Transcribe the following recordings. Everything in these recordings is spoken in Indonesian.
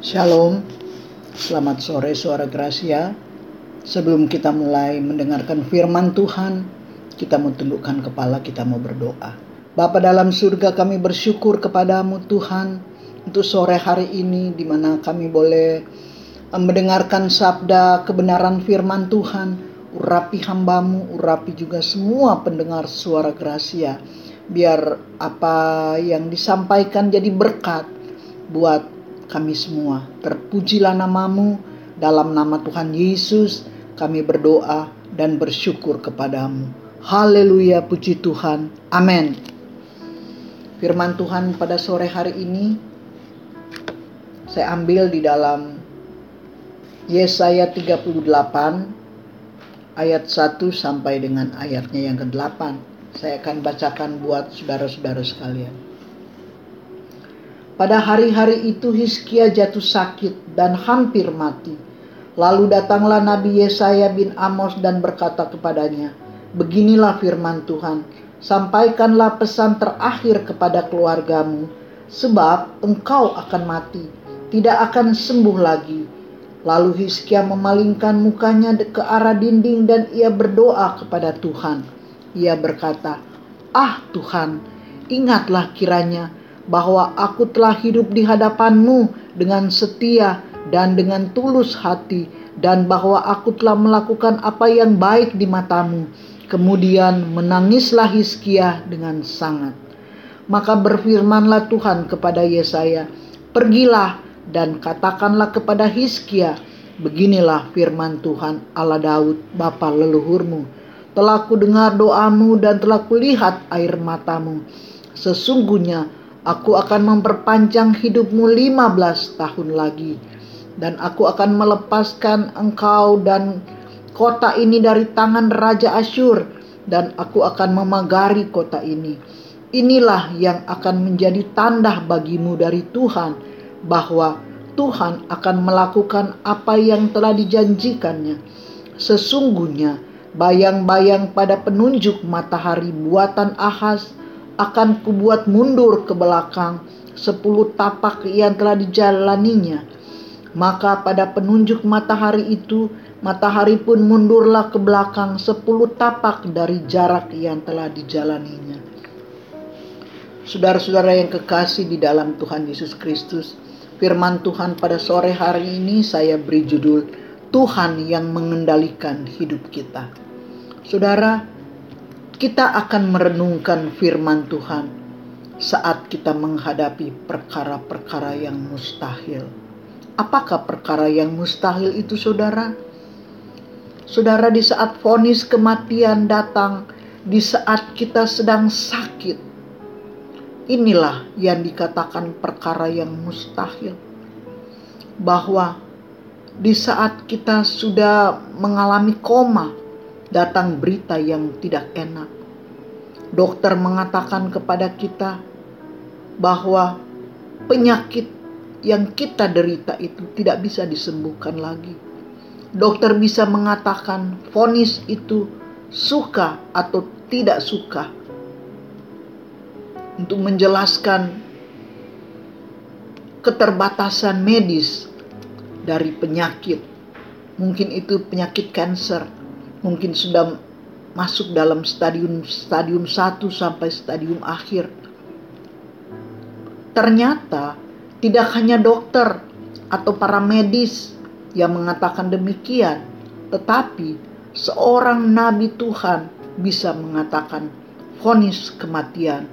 Shalom, selamat sore suara Gracia. Sebelum kita mulai mendengarkan firman Tuhan, kita mau tundukkan kepala, kita mau berdoa. Bapa dalam surga kami bersyukur kepadamu Tuhan untuk sore hari ini di mana kami boleh eh, mendengarkan sabda kebenaran firman Tuhan. Urapi hambamu, urapi juga semua pendengar suara Gracia. Biar apa yang disampaikan jadi berkat buat kami semua. Terpujilah namamu dalam nama Tuhan Yesus kami berdoa dan bersyukur kepadamu. Haleluya puji Tuhan. Amin. Firman Tuhan pada sore hari ini saya ambil di dalam Yesaya 38 ayat 1 sampai dengan ayatnya yang ke-8. Saya akan bacakan buat saudara-saudara sekalian. Pada hari-hari itu Hizkia jatuh sakit dan hampir mati. Lalu datanglah Nabi Yesaya bin Amos dan berkata kepadanya, Beginilah firman Tuhan, sampaikanlah pesan terakhir kepada keluargamu, sebab engkau akan mati, tidak akan sembuh lagi. Lalu Hizkia memalingkan mukanya ke arah dinding dan ia berdoa kepada Tuhan. Ia berkata, Ah Tuhan, ingatlah kiranya bahwa aku telah hidup di hadapanmu dengan setia dan dengan tulus hati dan bahwa aku telah melakukan apa yang baik di matamu. Kemudian menangislah Hizkia dengan sangat. Maka berfirmanlah Tuhan kepada Yesaya, "Pergilah dan katakanlah kepada Hizkia, beginilah firman Tuhan Allah Daud, bapa leluhurmu. Telah ku dengar doamu dan telah kulihat air matamu. Sesungguhnya Aku akan memperpanjang hidupmu 15 tahun lagi dan aku akan melepaskan engkau dan kota ini dari tangan Raja Asyur dan aku akan memagari kota ini. Inilah yang akan menjadi tanda bagimu dari Tuhan bahwa Tuhan akan melakukan apa yang telah dijanjikannya. Sesungguhnya bayang-bayang pada penunjuk matahari buatan Ahaz akan kubuat mundur ke belakang sepuluh tapak yang telah dijalaninya. Maka pada penunjuk matahari itu, matahari pun mundurlah ke belakang sepuluh tapak dari jarak yang telah dijalaninya. Saudara-saudara yang kekasih di dalam Tuhan Yesus Kristus, firman Tuhan pada sore hari ini saya beri judul Tuhan yang mengendalikan hidup kita. Saudara, kita akan merenungkan firman Tuhan saat kita menghadapi perkara-perkara yang mustahil. Apakah perkara yang mustahil itu, saudara? Saudara, di saat vonis kematian datang, di saat kita sedang sakit, inilah yang dikatakan perkara yang mustahil, bahwa di saat kita sudah mengalami koma, datang berita yang tidak enak. Dokter mengatakan kepada kita bahwa penyakit yang kita derita itu tidak bisa disembuhkan lagi. Dokter bisa mengatakan vonis itu suka atau tidak suka untuk menjelaskan keterbatasan medis dari penyakit. Mungkin itu penyakit kanker mungkin sudah masuk dalam stadium stadium 1 sampai stadium akhir. Ternyata tidak hanya dokter atau para medis yang mengatakan demikian, tetapi seorang nabi Tuhan bisa mengatakan vonis kematian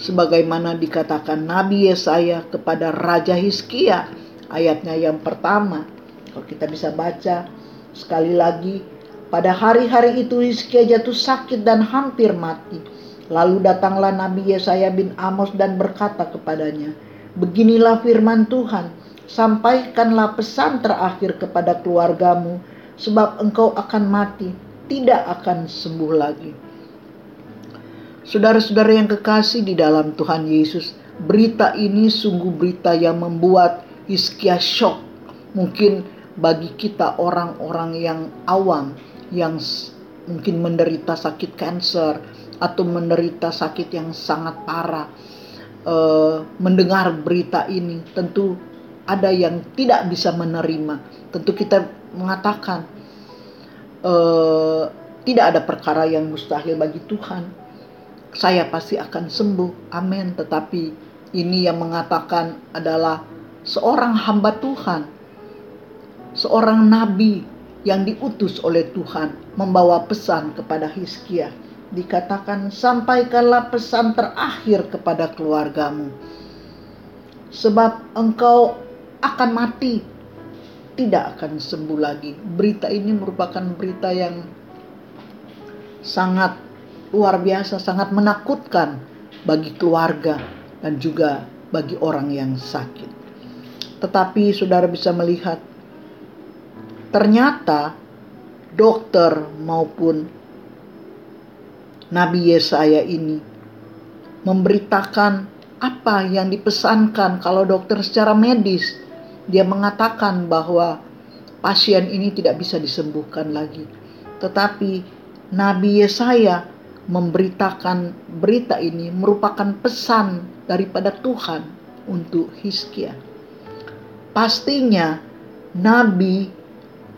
sebagaimana dikatakan Nabi Yesaya kepada Raja Hizkia ayatnya yang pertama. Kalau kita bisa baca sekali lagi pada hari-hari itu Hizkia jatuh sakit dan hampir mati. Lalu datanglah Nabi Yesaya bin Amos dan berkata kepadanya, Beginilah firman Tuhan, sampaikanlah pesan terakhir kepada keluargamu, sebab engkau akan mati, tidak akan sembuh lagi. Saudara-saudara yang kekasih di dalam Tuhan Yesus, berita ini sungguh berita yang membuat Hizkia shock. Mungkin bagi kita orang-orang yang awam, yang mungkin menderita sakit kanker atau menderita sakit yang sangat parah e, mendengar berita ini tentu ada yang tidak bisa menerima. Tentu kita mengatakan uh, tidak ada perkara yang mustahil bagi Tuhan. Saya pasti akan sembuh, amin. Tetapi ini yang mengatakan adalah seorang hamba Tuhan, seorang nabi yang diutus oleh Tuhan membawa pesan kepada Hizkia. Dikatakan sampaikanlah pesan terakhir kepada keluargamu. Sebab engkau akan mati, tidak akan sembuh lagi. Berita ini merupakan berita yang sangat luar biasa, sangat menakutkan bagi keluarga dan juga bagi orang yang sakit. Tetapi saudara bisa melihat ternyata dokter maupun Nabi Yesaya ini memberitakan apa yang dipesankan kalau dokter secara medis dia mengatakan bahwa pasien ini tidak bisa disembuhkan lagi. Tetapi Nabi Yesaya memberitakan berita ini merupakan pesan daripada Tuhan untuk Hizkia. Pastinya nabi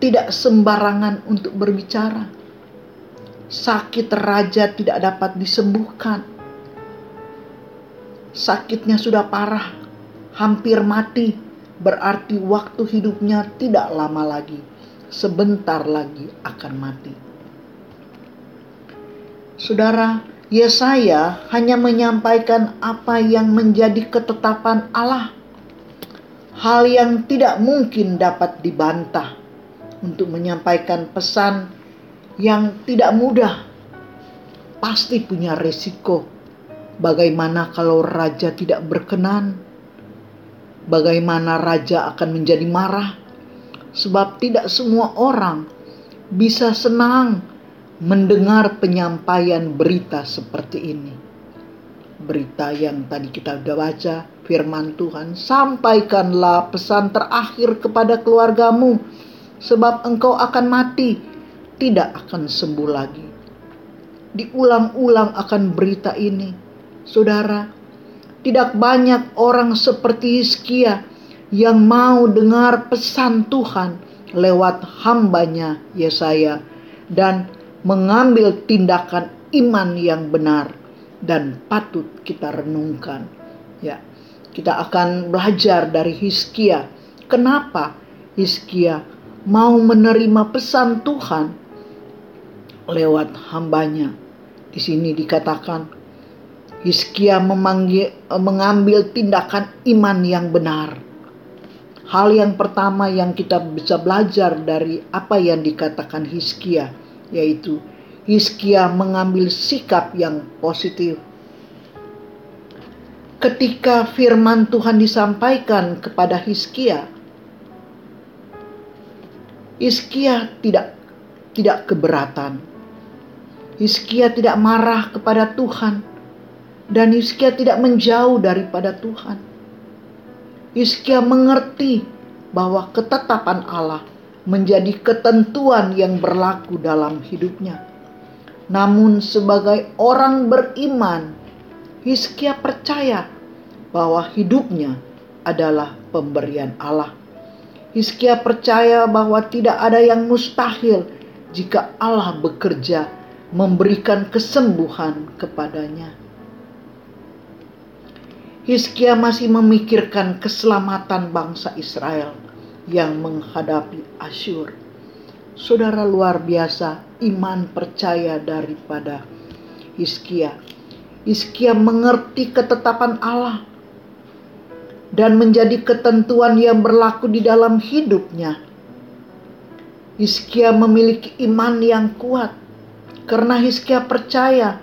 tidak sembarangan untuk berbicara sakit raja tidak dapat disembuhkan. Sakitnya sudah parah, hampir mati, berarti waktu hidupnya tidak lama lagi, sebentar lagi akan mati. Saudara, Yesaya hanya menyampaikan apa yang menjadi ketetapan Allah. Hal yang tidak mungkin dapat dibantah untuk menyampaikan pesan yang tidak mudah. Pasti punya resiko. Bagaimana kalau raja tidak berkenan? Bagaimana raja akan menjadi marah? Sebab tidak semua orang bisa senang mendengar penyampaian berita seperti ini. Berita yang tadi kita sudah baca, firman Tuhan, sampaikanlah pesan terakhir kepada keluargamu, sebab engkau akan mati tidak akan sembuh lagi. Diulang-ulang akan berita ini, saudara. Tidak banyak orang seperti Hizkia yang mau dengar pesan Tuhan lewat hambanya Yesaya dan mengambil tindakan iman yang benar dan patut kita renungkan. Ya, kita akan belajar dari Hizkia. Kenapa Hizkia mau menerima pesan Tuhan lewat hambanya. Di sini dikatakan Hizkia memanggil, mengambil tindakan iman yang benar. Hal yang pertama yang kita bisa belajar dari apa yang dikatakan Hizkia yaitu Hizkia mengambil sikap yang positif. Ketika firman Tuhan disampaikan kepada Hizkia, Hizkia tidak tidak keberatan Hizkia tidak marah kepada Tuhan dan Hizkia tidak menjauh daripada Tuhan. Hizkia mengerti bahwa ketetapan Allah menjadi ketentuan yang berlaku dalam hidupnya. Namun sebagai orang beriman, Hizkia percaya bahwa hidupnya adalah pemberian Allah. Hizkia percaya bahwa tidak ada yang mustahil jika Allah bekerja memberikan kesembuhan kepadanya. Hizkia masih memikirkan keselamatan bangsa Israel yang menghadapi Asyur. Saudara luar biasa iman percaya daripada Hizkia. Hizkia mengerti ketetapan Allah dan menjadi ketentuan yang berlaku di dalam hidupnya. Hizkia memiliki iman yang kuat karena Hizkia percaya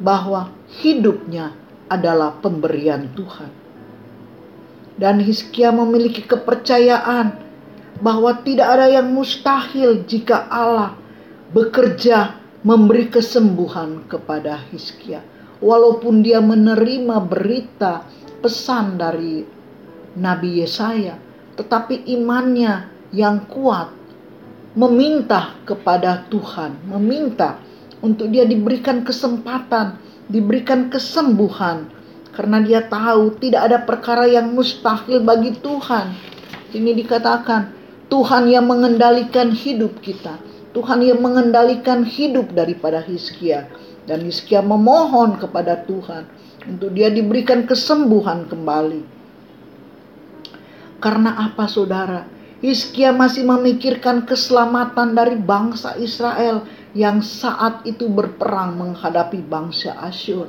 bahwa hidupnya adalah pemberian Tuhan. Dan Hizkia memiliki kepercayaan bahwa tidak ada yang mustahil jika Allah bekerja memberi kesembuhan kepada Hizkia. Walaupun dia menerima berita pesan dari Nabi Yesaya, tetapi imannya yang kuat meminta kepada Tuhan, meminta untuk dia diberikan kesempatan, diberikan kesembuhan karena dia tahu tidak ada perkara yang mustahil bagi Tuhan. Ini dikatakan Tuhan yang mengendalikan hidup kita. Tuhan yang mengendalikan hidup daripada Hizkia. Dan Hizkia memohon kepada Tuhan untuk dia diberikan kesembuhan kembali. Karena apa saudara? Hizkia masih memikirkan keselamatan dari bangsa Israel yang saat itu berperang menghadapi bangsa Asyur.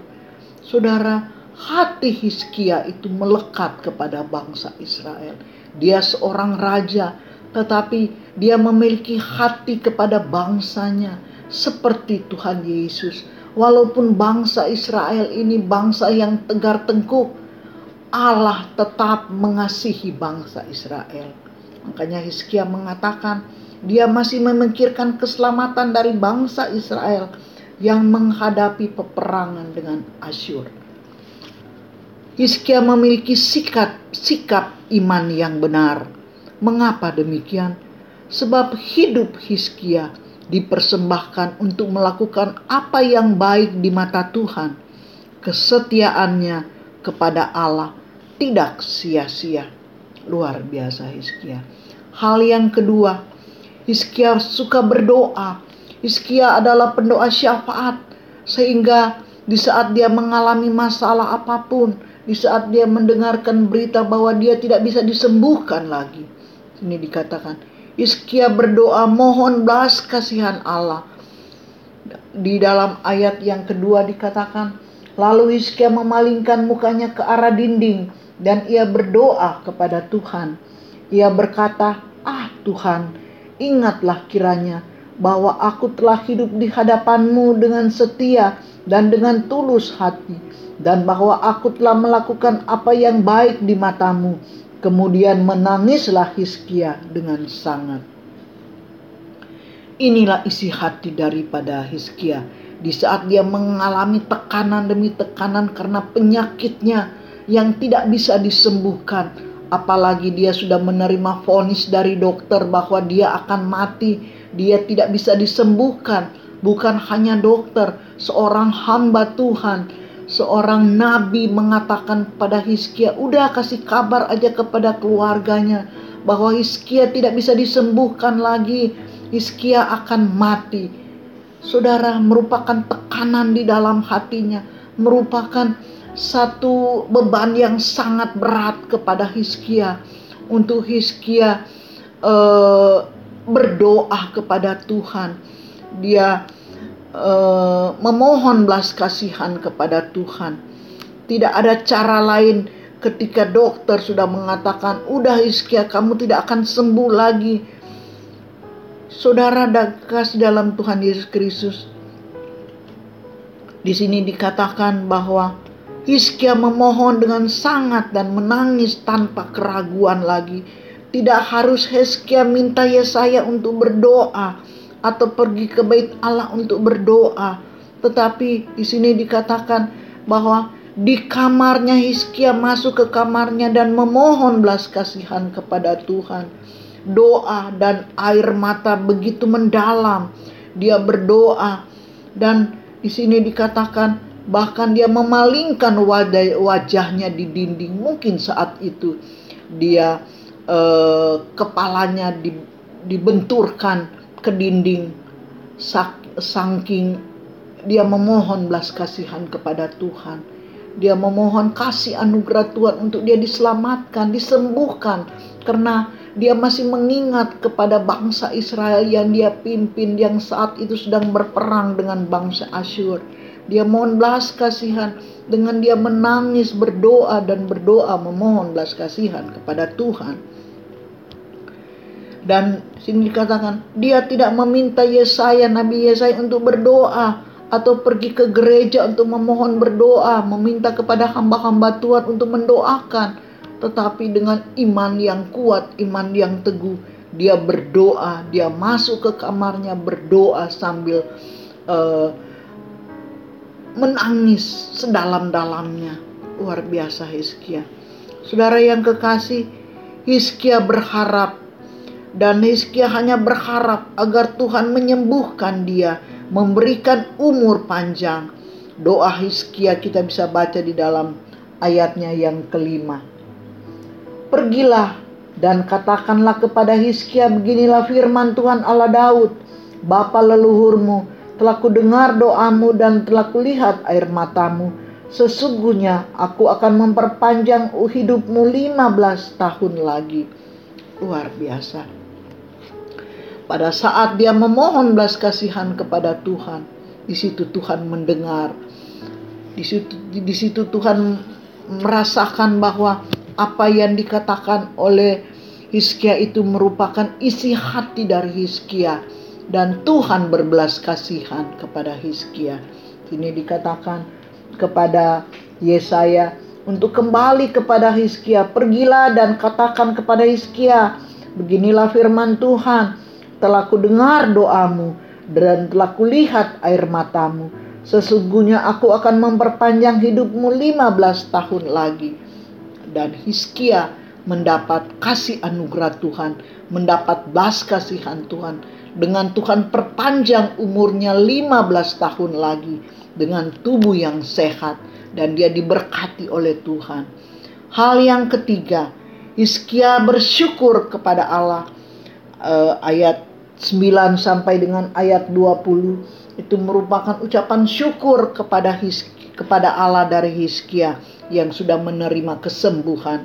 Saudara, hati Hizkia itu melekat kepada bangsa Israel. Dia seorang raja, tetapi dia memiliki hati kepada bangsanya seperti Tuhan Yesus. Walaupun bangsa Israel ini bangsa yang tegar tengkuk, Allah tetap mengasihi bangsa Israel. Makanya Hizkia mengatakan, dia masih memikirkan keselamatan dari bangsa Israel yang menghadapi peperangan dengan Asyur. Hizkia memiliki sikap, sikap iman yang benar. Mengapa demikian? Sebab hidup Hizkia dipersembahkan untuk melakukan apa yang baik di mata Tuhan. Kesetiaannya kepada Allah tidak sia-sia. Luar biasa Hizkia. Hal yang kedua, Hizkia suka berdoa. Hizkia adalah pendoa syafaat sehingga di saat dia mengalami masalah apa pun, di saat dia mendengarkan berita bahwa dia tidak bisa disembuhkan lagi. Ini dikatakan, Hizkia berdoa mohon belas kasihan Allah. Di dalam ayat yang kedua dikatakan, lalu Hizkia memalingkan mukanya ke arah dinding dan ia berdoa kepada Tuhan. Ia berkata, "Ah Tuhan, Ingatlah kiranya bahwa aku telah hidup di hadapanmu dengan setia dan dengan tulus hati, dan bahwa aku telah melakukan apa yang baik di matamu. Kemudian menangislah Hizkia dengan sangat. Inilah isi hati daripada Hizkia di saat dia mengalami tekanan demi tekanan karena penyakitnya yang tidak bisa disembuhkan apalagi dia sudah menerima vonis dari dokter bahwa dia akan mati, dia tidak bisa disembuhkan. Bukan hanya dokter, seorang hamba Tuhan, seorang nabi mengatakan pada Hizkia, "Udah kasih kabar aja kepada keluarganya bahwa Hizkia tidak bisa disembuhkan lagi, Hizkia akan mati." Saudara merupakan tekanan di dalam hatinya, merupakan satu beban yang sangat berat kepada Hizkia untuk Hizkia uh, berdoa kepada Tuhan. Dia uh, memohon belas kasihan kepada Tuhan. Tidak ada cara lain ketika dokter sudah mengatakan, "Udah Hizkia, kamu tidak akan sembuh lagi." Saudara dan kasih dalam Tuhan Yesus Kristus. Di sini dikatakan bahwa Hizkia memohon dengan sangat dan menangis tanpa keraguan lagi. Tidak harus Hizkia minta Yesaya untuk berdoa atau pergi ke bait Allah untuk berdoa. Tetapi di sini dikatakan bahwa di kamarnya Hizkia masuk ke kamarnya dan memohon belas kasihan kepada Tuhan. Doa dan air mata begitu mendalam. Dia berdoa dan di sini dikatakan bahkan dia memalingkan wajah wajahnya di dinding. Mungkin saat itu dia eh, kepalanya di, dibenturkan ke dinding sak, saking dia memohon belas kasihan kepada Tuhan. Dia memohon kasih anugerah Tuhan untuk dia diselamatkan disembuhkan. Karena dia masih mengingat kepada bangsa Israel yang dia pimpin yang saat itu sedang berperang dengan bangsa Asyur. Dia mohon belas kasihan. Dengan dia menangis berdoa dan berdoa memohon belas kasihan kepada Tuhan. Dan sini dikatakan dia tidak meminta Yesaya Nabi Yesaya untuk berdoa atau pergi ke gereja untuk memohon berdoa, meminta kepada hamba-hamba Tuhan untuk mendoakan, tetapi dengan iman yang kuat, iman yang teguh, dia berdoa, dia masuk ke kamarnya berdoa sambil uh, menangis sedalam-dalamnya. Luar biasa Hizkia. Saudara yang kekasih, Hizkia berharap dan Hizkia hanya berharap agar Tuhan menyembuhkan dia, memberikan umur panjang. Doa Hizkia kita bisa baca di dalam ayatnya yang kelima. Pergilah Dan katakanlah kepada Hizkia, beginilah firman Tuhan Allah Daud, Bapa leluhurmu, telah kudengar doamu dan telah kulihat air matamu. Sesungguhnya aku akan memperpanjang hidupmu 15 tahun lagi. Luar biasa. Pada saat dia memohon belas kasihan kepada Tuhan, di situ Tuhan mendengar. Di situ, di situ Tuhan merasakan bahwa apa yang dikatakan oleh Hizkia itu merupakan isi hati dari Hizkia dan Tuhan berbelas kasihan kepada Hizkia. Ini dikatakan kepada Yesaya untuk kembali kepada Hizkia, pergilah dan katakan kepada Hizkia, beginilah firman Tuhan, telah kudengar doamu dan telah kulihat air matamu. Sesungguhnya aku akan memperpanjang hidupmu 15 tahun lagi dan Hizkia mendapat kasih anugerah Tuhan, mendapat belas kasihan Tuhan. Dengan Tuhan perpanjang umurnya 15 tahun lagi dengan tubuh yang sehat dan dia diberkati oleh Tuhan. Hal yang ketiga, Hizkia bersyukur kepada Allah. Uh, ayat 9 sampai dengan ayat 20 itu merupakan ucapan syukur kepada Hizkia kepada Allah dari Hizkia yang sudah menerima kesembuhan.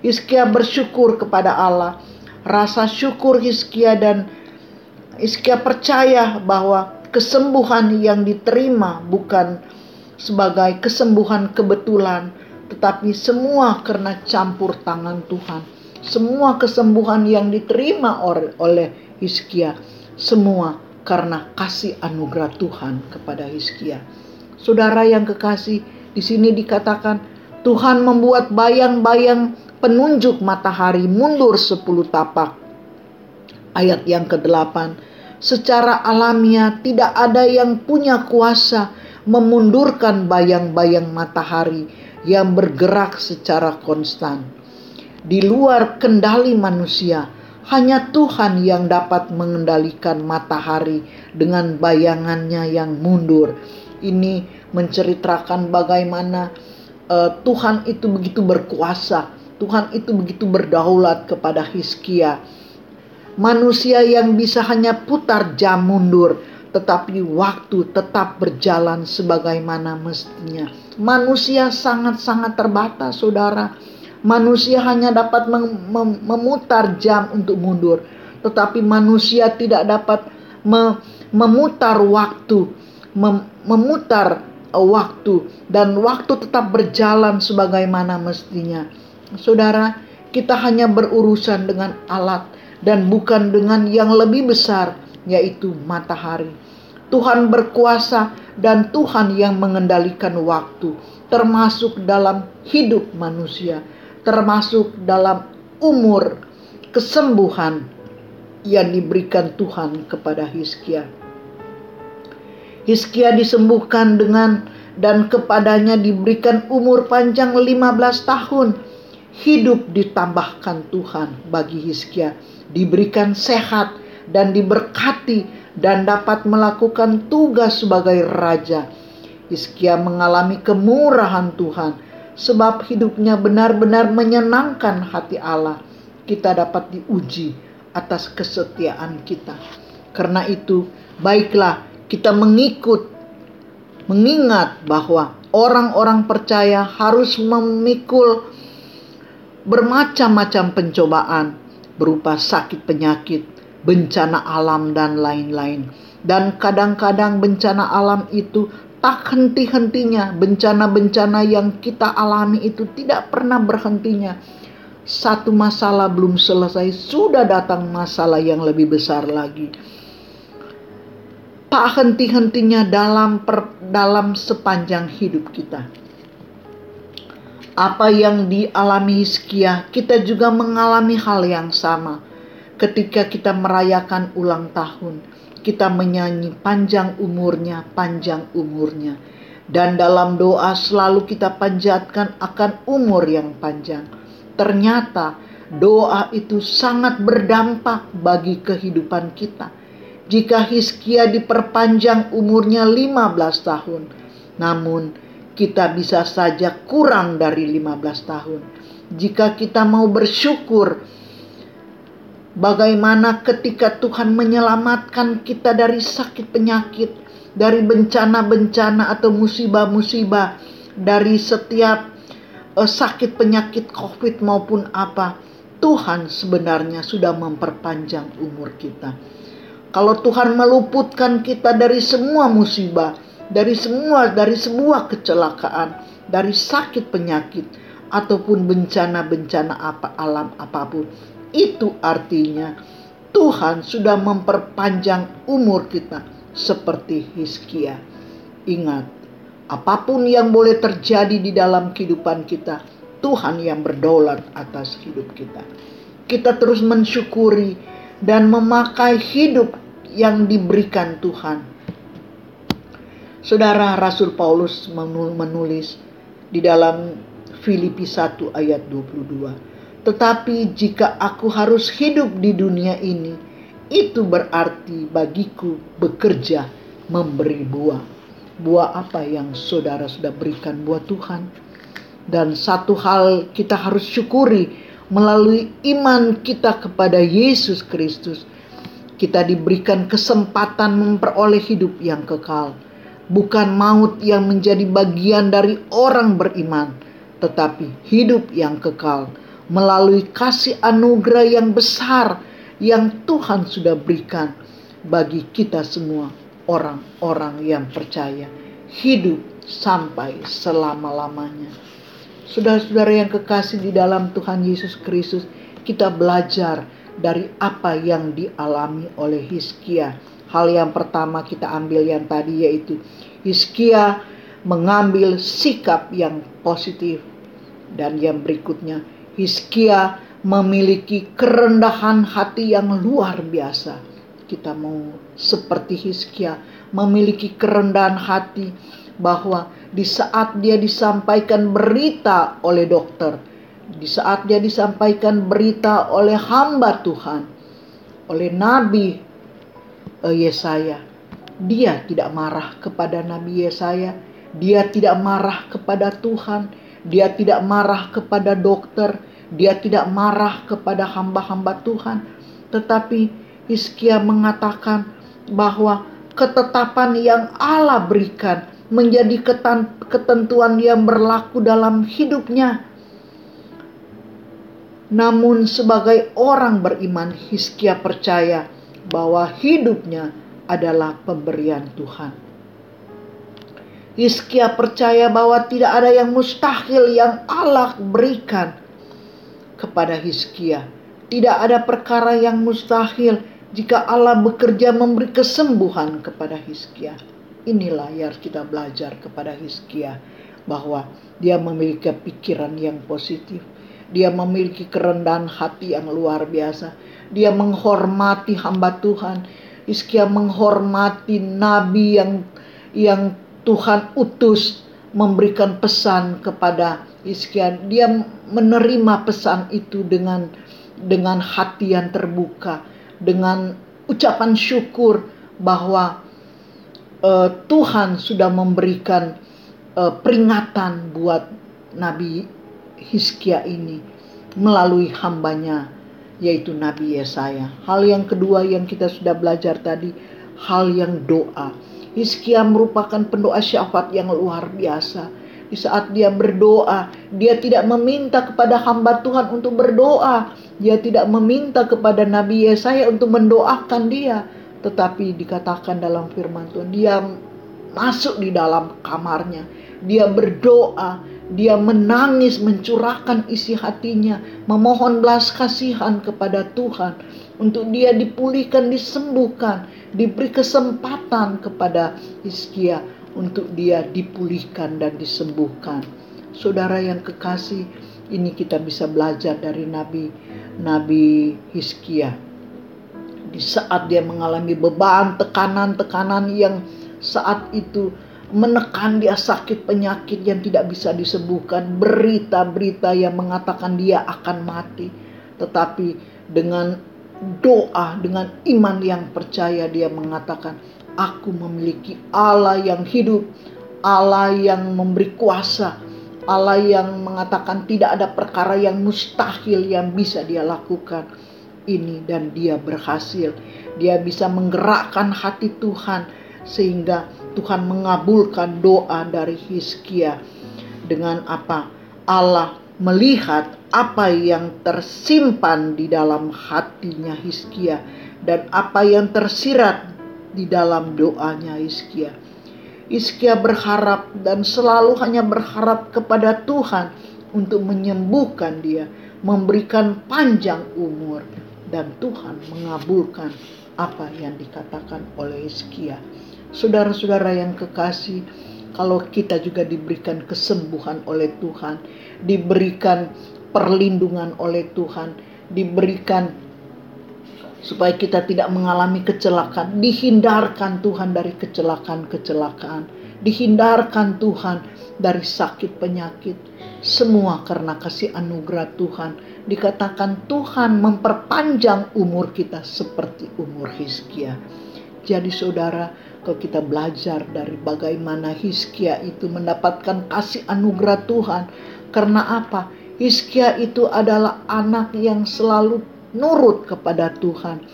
Hizkia bersyukur kepada Allah. Rasa syukur Hizkia dan Hizkia percaya bahwa kesembuhan yang diterima bukan sebagai kesembuhan kebetulan, tetapi semua karena campur tangan Tuhan. Semua kesembuhan yang diterima oleh Hizkia, semua karena kasih anugerah Tuhan kepada Hizkia. Saudara yang kekasih, di sini dikatakan Tuhan membuat bayang-bayang penunjuk matahari mundur sepuluh tapak. Ayat yang ke-8, secara alamiah tidak ada yang punya kuasa memundurkan bayang-bayang matahari yang bergerak secara konstan. Di luar kendali manusia, hanya Tuhan yang dapat mengendalikan matahari dengan bayangannya yang mundur ini menceritakan bagaimana uh, Tuhan itu begitu berkuasa, Tuhan itu begitu berdaulat kepada Hizkia. Manusia yang bisa hanya putar jam mundur, tetapi waktu tetap berjalan sebagaimana mestinya. Manusia sangat-sangat terbatas, saudara. Manusia hanya dapat mem mem memutar jam untuk mundur, tetapi manusia tidak dapat me memutar waktu mem memutar uh, waktu dan waktu tetap berjalan sebagaimana mestinya. Saudara, kita hanya berurusan dengan alat dan bukan dengan yang lebih besar yaitu matahari. Tuhan berkuasa dan Tuhan yang mengendalikan waktu termasuk dalam hidup manusia, termasuk dalam umur kesembuhan yang diberikan Tuhan kepada Hizkia. Hizkia disembuhkan dengan dan kepadanya diberikan umur panjang 15 tahun. Hidup ditambahkan Tuhan bagi Hizkia, diberikan sehat dan diberkati dan dapat melakukan tugas sebagai raja. Hizkia mengalami kemurahan Tuhan sebab hidupnya benar-benar menyenangkan hati Allah. Kita dapat diuji atas kesetiaan kita. Karena itu, baiklah kita mengikut, mengingat bahwa orang-orang percaya harus memikul bermacam-macam pencobaan berupa sakit penyakit, bencana alam, dan lain-lain. Dan kadang-kadang bencana alam itu tak henti-hentinya. Bencana-bencana yang kita alami itu tidak pernah berhentinya. Satu masalah belum selesai, sudah datang masalah yang lebih besar lagi tak henti-hentinya dalam per, dalam sepanjang hidup kita. Apa yang dialami Hizkia, kita juga mengalami hal yang sama. Ketika kita merayakan ulang tahun, kita menyanyi panjang umurnya, panjang umurnya. Dan dalam doa selalu kita panjatkan akan umur yang panjang. Ternyata doa itu sangat berdampak bagi kehidupan kita jika Hizkia diperpanjang umurnya 15 tahun. Namun kita bisa saja kurang dari 15 tahun. Jika kita mau bersyukur Bagaimana ketika Tuhan menyelamatkan kita dari sakit penyakit, dari bencana-bencana atau musibah-musibah, dari setiap uh, sakit penyakit COVID maupun apa, Tuhan sebenarnya sudah memperpanjang umur kita. Kalau Tuhan meluputkan kita dari semua musibah, dari semua dari semua kecelakaan, dari sakit penyakit ataupun bencana-bencana apa alam apa pun, itu artinya Tuhan sudah memperpanjang umur kita seperti Hizkia. Ingat, apa pun yang boleh terjadi di dalam kehidupan kita, Tuhan yang berdaulat atas hidup kita. Kita terus mensyukuri dan memakai hidup yang diberikan Tuhan. Saudara Rasul Paulus menulis di dalam Filipi 1 ayat 22 tetapi jika aku harus hidup di dunia ini, itu berarti bagiku bekerja memberi buah. Buah apa yang saudara sudah berikan buat Tuhan? Dan satu hal kita harus syukuri melalui iman kita kepada Yesus Kristus. Kita diberikan kesempatan memperoleh hidup yang kekal. Bukan maut yang menjadi bagian dari orang beriman, tetapi hidup yang kekal melalui kasih anugerah yang besar yang Tuhan sudah berikan bagi kita semua orang-orang yang percaya hidup sampai selama-lamanya. Saudara-saudara yang kekasih di dalam Tuhan Yesus Kristus, kita belajar dari apa yang dialami oleh Hizkia. Hal yang pertama kita ambil yang tadi yaitu Hizkia mengambil sikap yang positif dan yang berikutnya Hizkia memiliki kerendahan hati yang luar biasa. Kita mau seperti Hizkia memiliki kerendahan hati bahwa di saat dia disampaikan berita oleh dokter, di saat dia disampaikan berita oleh hamba Tuhan, oleh Nabi eh, Yesaya, dia tidak marah kepada Nabi Yesaya, dia tidak marah kepada Tuhan, dia tidak marah kepada dokter, dia tidak marah kepada hamba-hamba Tuhan, tetapi Hizkia mengatakan bahwa ketetapan yang Allah berikan menjadi ketentuan yang berlaku dalam hidupnya. Namun sebagai orang beriman, Hizkia percaya bahwa hidupnya adalah pemberian Tuhan. Hizkia percaya bahwa tidak ada yang mustahil yang Allah berikan kepada Hizkia. Tidak ada perkara yang mustahil jika Allah bekerja memberi kesembuhan kepada Hizkia. Inilah yang kita belajar kepada Hizkia bahwa dia memiliki pikiran yang positif. Dia memiliki kerendahan hati yang luar biasa. Dia menghormati hamba Tuhan. Hizkia menghormati nabi yang yang Tuhan utus memberikan pesan kepada Hizkia. Dia menerima pesan itu dengan dengan hati yang terbuka, dengan ucapan syukur bahwa uh, Tuhan sudah memberikan uh, peringatan buat Nabi Hizkia ini melalui hambanya yaitu Nabi Yesaya. Hal yang kedua yang kita sudah belajar tadi, hal yang doa Hizkia merupakan pendoa syafaat yang luar biasa. Di saat dia berdoa, dia tidak meminta kepada hamba Tuhan untuk berdoa. Dia tidak meminta kepada Nabi Yesaya untuk mendoakan dia. Tetapi dikatakan dalam firman Tuhan, dia masuk di dalam kamarnya. Dia berdoa, dia menangis mencurahkan isi hatinya, memohon belas kasihan kepada Tuhan untuk dia dipulihkan, disembuhkan, diberi kesempatan kepada Hizkia untuk dia dipulihkan dan disembuhkan. Saudara yang kekasih, ini kita bisa belajar dari Nabi Nabi Hizkia. Di saat dia mengalami beban, tekanan-tekanan yang saat itu menekan dia sakit penyakit yang tidak bisa disembuhkan, berita-berita yang mengatakan dia akan mati. Tetapi dengan doa dengan iman yang percaya dia mengatakan aku memiliki Allah yang hidup Allah yang memberi kuasa Allah yang mengatakan tidak ada perkara yang mustahil yang bisa dia lakukan ini dan dia berhasil. Dia bisa menggerakkan hati Tuhan sehingga Tuhan mengabulkan doa dari Hizkia dengan apa? Allah melihat apa yang tersimpan di dalam hatinya Hizkia dan apa yang tersirat di dalam doanya Hizkia. Hizkia berharap dan selalu hanya berharap kepada Tuhan untuk menyembuhkan dia, memberikan panjang umur dan Tuhan mengabulkan apa yang dikatakan oleh Hizkia. Saudara-saudara yang kekasih, kalau kita juga diberikan kesembuhan oleh Tuhan, diberikan perlindungan oleh Tuhan, diberikan supaya kita tidak mengalami kecelakaan, dihindarkan Tuhan dari kecelakaan-kecelakaan, dihindarkan Tuhan dari sakit penyakit, semua karena kasih anugerah Tuhan. Dikatakan Tuhan memperpanjang umur kita seperti umur Hizkia. Jadi saudara, kalau kita belajar dari bagaimana Hizkia itu mendapatkan kasih anugerah Tuhan. Karena apa? Hizkia itu adalah anak yang selalu nurut kepada Tuhan.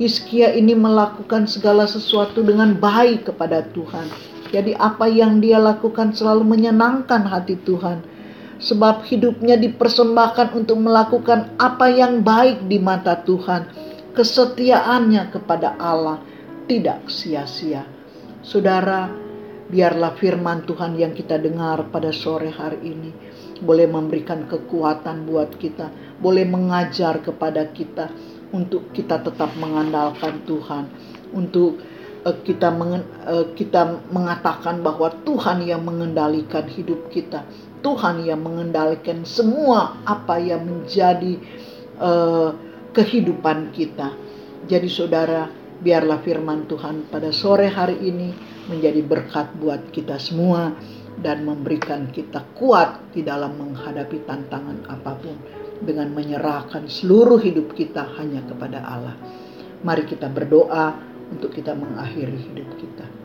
Hizkia ini melakukan segala sesuatu dengan baik kepada Tuhan. Jadi apa yang dia lakukan selalu menyenangkan hati Tuhan. Sebab hidupnya dipersembahkan untuk melakukan apa yang baik di mata Tuhan. Kesetiaannya kepada Allah tidak sia-sia. Saudara, biarlah firman Tuhan yang kita dengar pada sore hari ini boleh memberikan kekuatan buat kita, boleh mengajar kepada kita untuk kita tetap mengandalkan Tuhan, untuk kita mengen, uh, kita mengatakan bahwa Tuhan yang mengendalikan hidup kita, Tuhan yang mengendalikan semua apa yang menjadi uh, kehidupan kita. Jadi saudara, Biarlah firman Tuhan pada sore hari ini menjadi berkat buat kita semua dan memberikan kita kuat di dalam menghadapi tantangan apa pun dengan menyerahkan seluruh hidup kita hanya kepada Allah. Mari kita berdoa untuk kita mengakhiri hidup kita.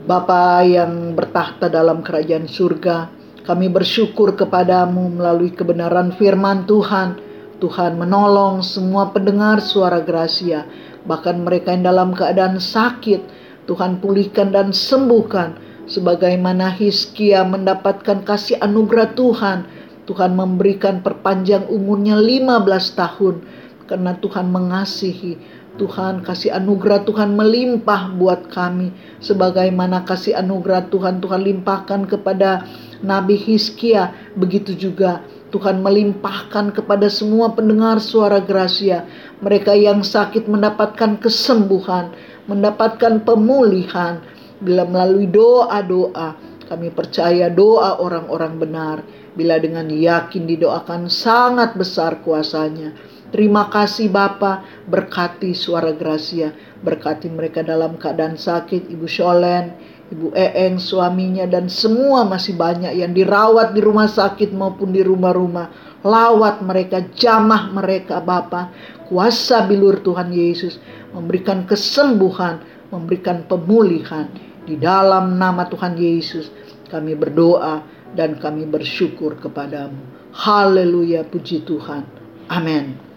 Bapa yang bertahta dalam kerajaan surga, kami bersyukur kepadamu melalui kebenaran firman Tuhan. Tuhan menolong semua pendengar suara Gracia bahkan mereka yang dalam keadaan sakit, Tuhan pulihkan dan sembuhkan, sebagaimana Hizkia mendapatkan kasih anugerah Tuhan. Tuhan memberikan perpanjang umurnya 15 tahun karena Tuhan mengasihi. Tuhan kasih anugerah Tuhan melimpah buat kami sebagaimana kasih anugerah Tuhan Tuhan limpahkan kepada Nabi Hizkia begitu juga Tuhan melimpahkan kepada semua pendengar suara Gracia, mereka yang sakit mendapatkan kesembuhan, mendapatkan pemulihan bila melalui doa-doa. Kami percaya doa orang-orang benar bila dengan yakin didoakan sangat besar kuasanya. Terima kasih Bapa, berkati suara Gracia, berkati mereka dalam keadaan sakit, Ibu Sholen, Ibu Eeng, suaminya, dan semua masih banyak yang dirawat di rumah sakit maupun di rumah-rumah. Lawat mereka, jamah mereka Bapa. Kuasa bilur Tuhan Yesus memberikan kesembuhan, memberikan pemulihan. Di dalam nama Tuhan Yesus kami berdoa dan kami bersyukur kepadamu. Haleluya, puji Tuhan. Amin.